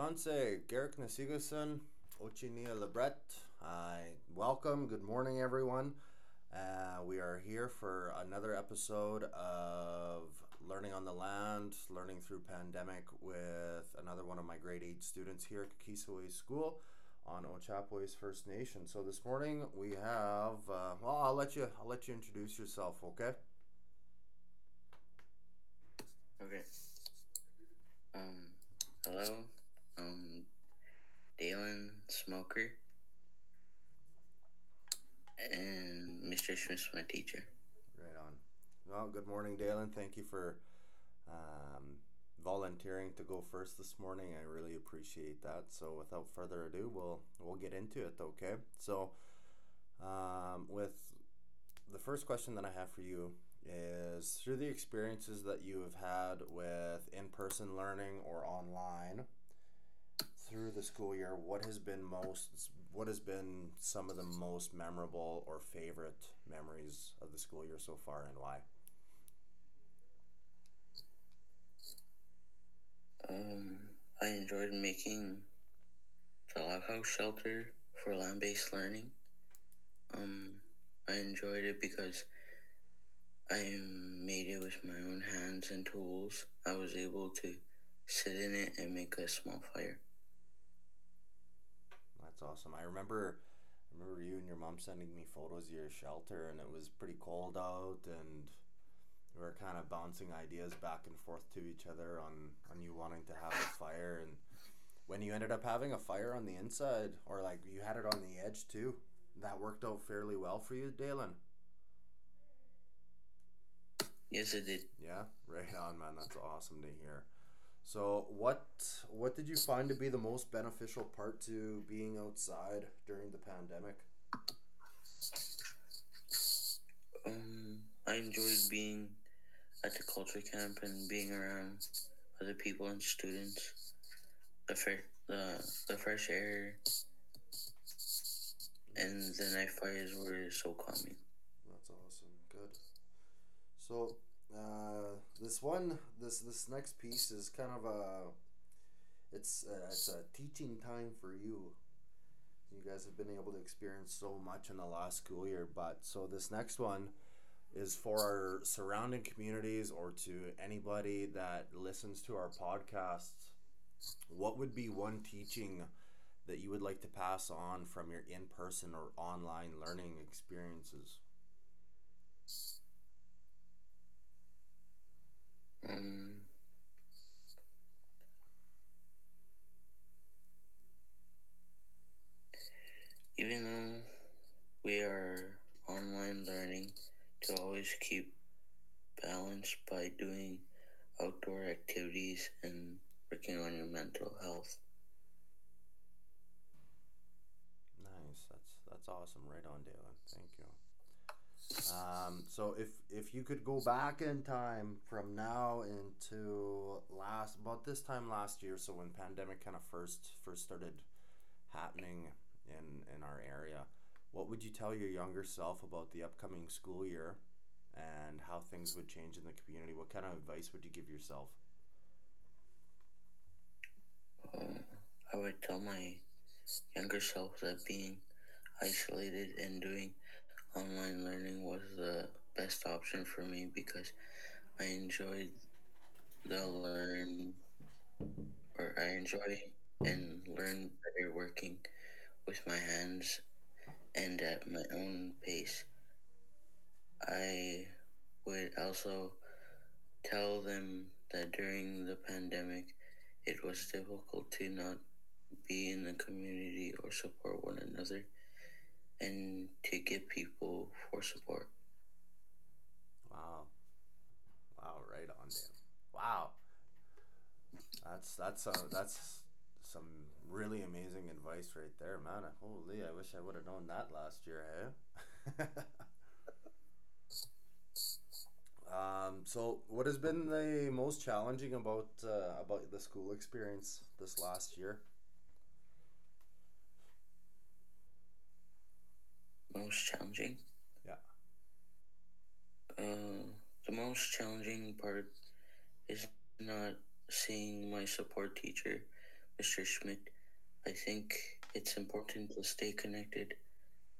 Tanse Garrick Nasigason, Ochinia Lebret. Welcome. Good morning, everyone. Uh, we are here for another episode of Learning on the Land, Learning Through Pandemic with another one of my grade 8 students here at Kakisiwew School on Ochapowace First Nation. So this morning we have uh, well I'll let you I'll let you introduce yourself, okay? Okay. Um, hello. Um, Dalen Smoker. And Mr. Smith's my teacher. Right on. Well, good morning, Dalen. Thank you for um, volunteering to go first this morning. I really appreciate that. So, without further ado, we'll we'll get into it. Okay. So, um, with the first question that I have for you is through the experiences that you have had with in-person learning or online through the school year, what has been most what has been some of the most memorable or favorite memories of the school year so far and why? Um, I enjoyed making the log house shelter for land based learning. Um, I enjoyed it because I made it with my own hands and tools. I was able to sit in it and make a small fire. That's awesome. I remember I remember you and your mom sending me photos of your shelter and it was pretty cold out and we were kind of bouncing ideas back and forth to each other on on you wanting to have a fire and when you ended up having a fire on the inside or like you had it on the edge too that worked out fairly well for you dalen Yes, it did. yeah right on man that's awesome to hear so what what did you find to be the most beneficial part to being outside during the pandemic Um, I enjoyed being at the culture camp and being around other people and students. The fair, the the fresh air, and the night fires were so calming. That's awesome. Good. So, uh, this one, this this next piece is kind of a, it's uh, it's a teaching time for you. You guys have been able to experience so much in the last school year, but so this next one is for our surrounding communities or to anybody that listens to our podcasts. What would be one teaching that you would like to pass on from your in person or online learning experiences? Um, even though we are online learning, to always keep balance by doing outdoor activities and working on your mental health. Nice. That's that's awesome. Right on, Dalen. Thank you. Um, so if if you could go back in time from now into last about this time last year, so when pandemic kind of first first started happening in in our area, what would you tell your younger self about the upcoming school year and how things would change in the community? What kind of advice would you give yourself? Um, I would tell my younger self that being isolated and doing online learning was the best option for me because I enjoyed the learn or I enjoy and learn better working with my hands and at my own pace. I would also tell them that during the pandemic, it was difficult to not be in the community or support one another and to get people for support. Wow. Wow, right on, Dan. Wow. That's that's uh, that's some really amazing advice right there, man. Holy, I wish I would have known that last year, hey? um, so what has been the most challenging about uh, about the school experience this last year? Most challenging? Yeah. Uh, the most challenging part is not seeing my support teacher, Mr. Schmidt. I think it's important to stay connected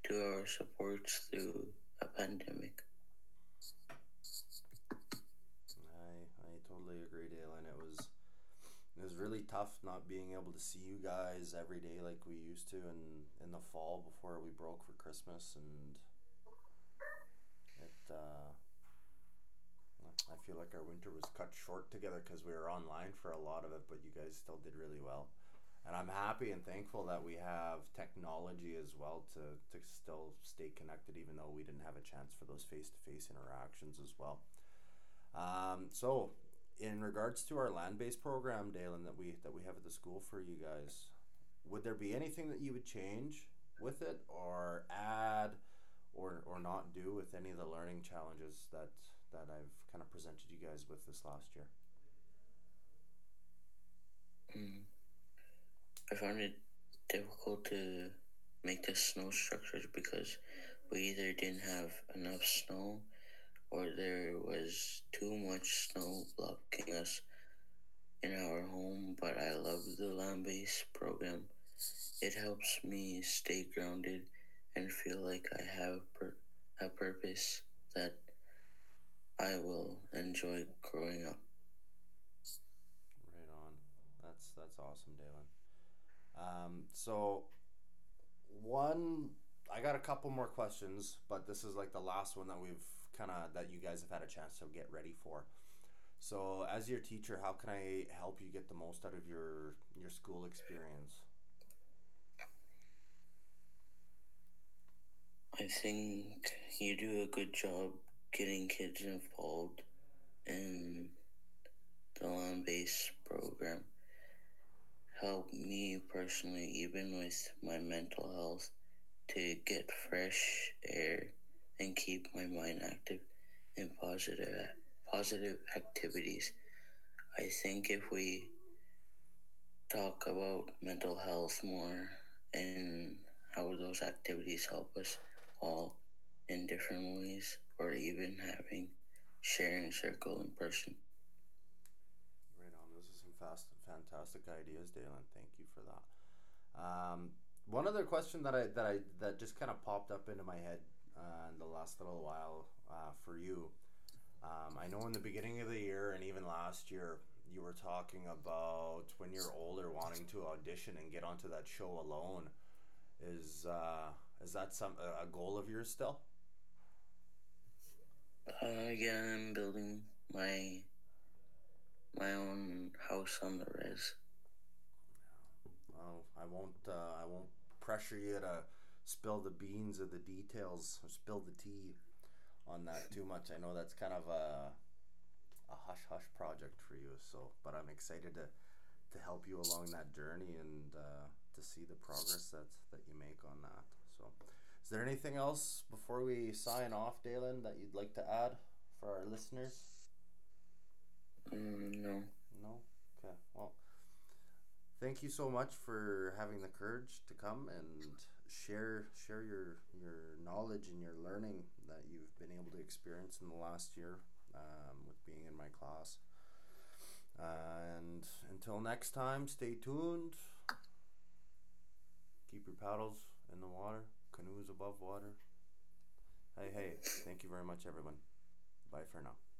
to our supports through a pandemic. I I totally agree, Dale. And it was it was really tough not being able to see you guys every day like we used to in in the fall before we broke for Christmas, and it. Uh, I feel like our winter was cut short together because we were online for a lot of it, but you guys still did really well. And I'm happy and thankful that we have technology as well to, to still stay connected, even though we didn't have a chance for those face to face interactions as well. Um, so, in regards to our land based program, Dalen, that we that we have at the school for you guys, would there be anything that you would change with it, or add, or or not do with any of the learning challenges that that I've kind of presented you guys with this last year? Mm. I found it difficult to make the snow structures because we either didn't have enough snow or there was too much snow blocking us in our home. But I love the land based program. It helps me stay grounded and feel like I have per- a purpose that I will enjoy growing up. Right on. That's that's awesome, Dalen. Um, so one, I got a couple more questions, but this is like the last one that we've kind of that you guys have had a chance to get ready for. So, as your teacher, how can I help you get the most out of your your school experience? I think you do a good job getting kids involved in the land based program helped me personally, even with my mental health, to get fresh air and keep my mind active in positive positive activities. I think if we talk about mental health more and how those activities help us all in different ways, or even having sharing circle in person. Right on. Those are some fast, fantastic ideas, Dalen. Thank you for that. Um, one other question that I that I that just kind of popped up into my head uh, in the last little while uh, for you. Um, I know in the beginning of the year and even last year, you were talking about when you're older wanting to audition and get onto that show alone. Is uh, is that some a goal of yours still? Uh, yeah, I'm building my my own house on the res. Well, I won't. Uh, I won't pressure you to spill the beans or the details or spill the tea on that too much. I know that's kind of a a hush hush project for you. So, but I'm excited to to help you along that journey and uh, to see the progress that that you make on that. So, is there anything else before we sign off, Dalen, that you'd like to add for our listeners? Mm, no. No. Okay. Well, thank you so much for having the courage to come and share share your your knowledge and your learning that you've been able to experience in the last year um, with being in my class. Uh, and until next time, stay tuned. Keep your paddles in the water, canoes above water. Hey, hey, thank you very much, everyone. Bye for now.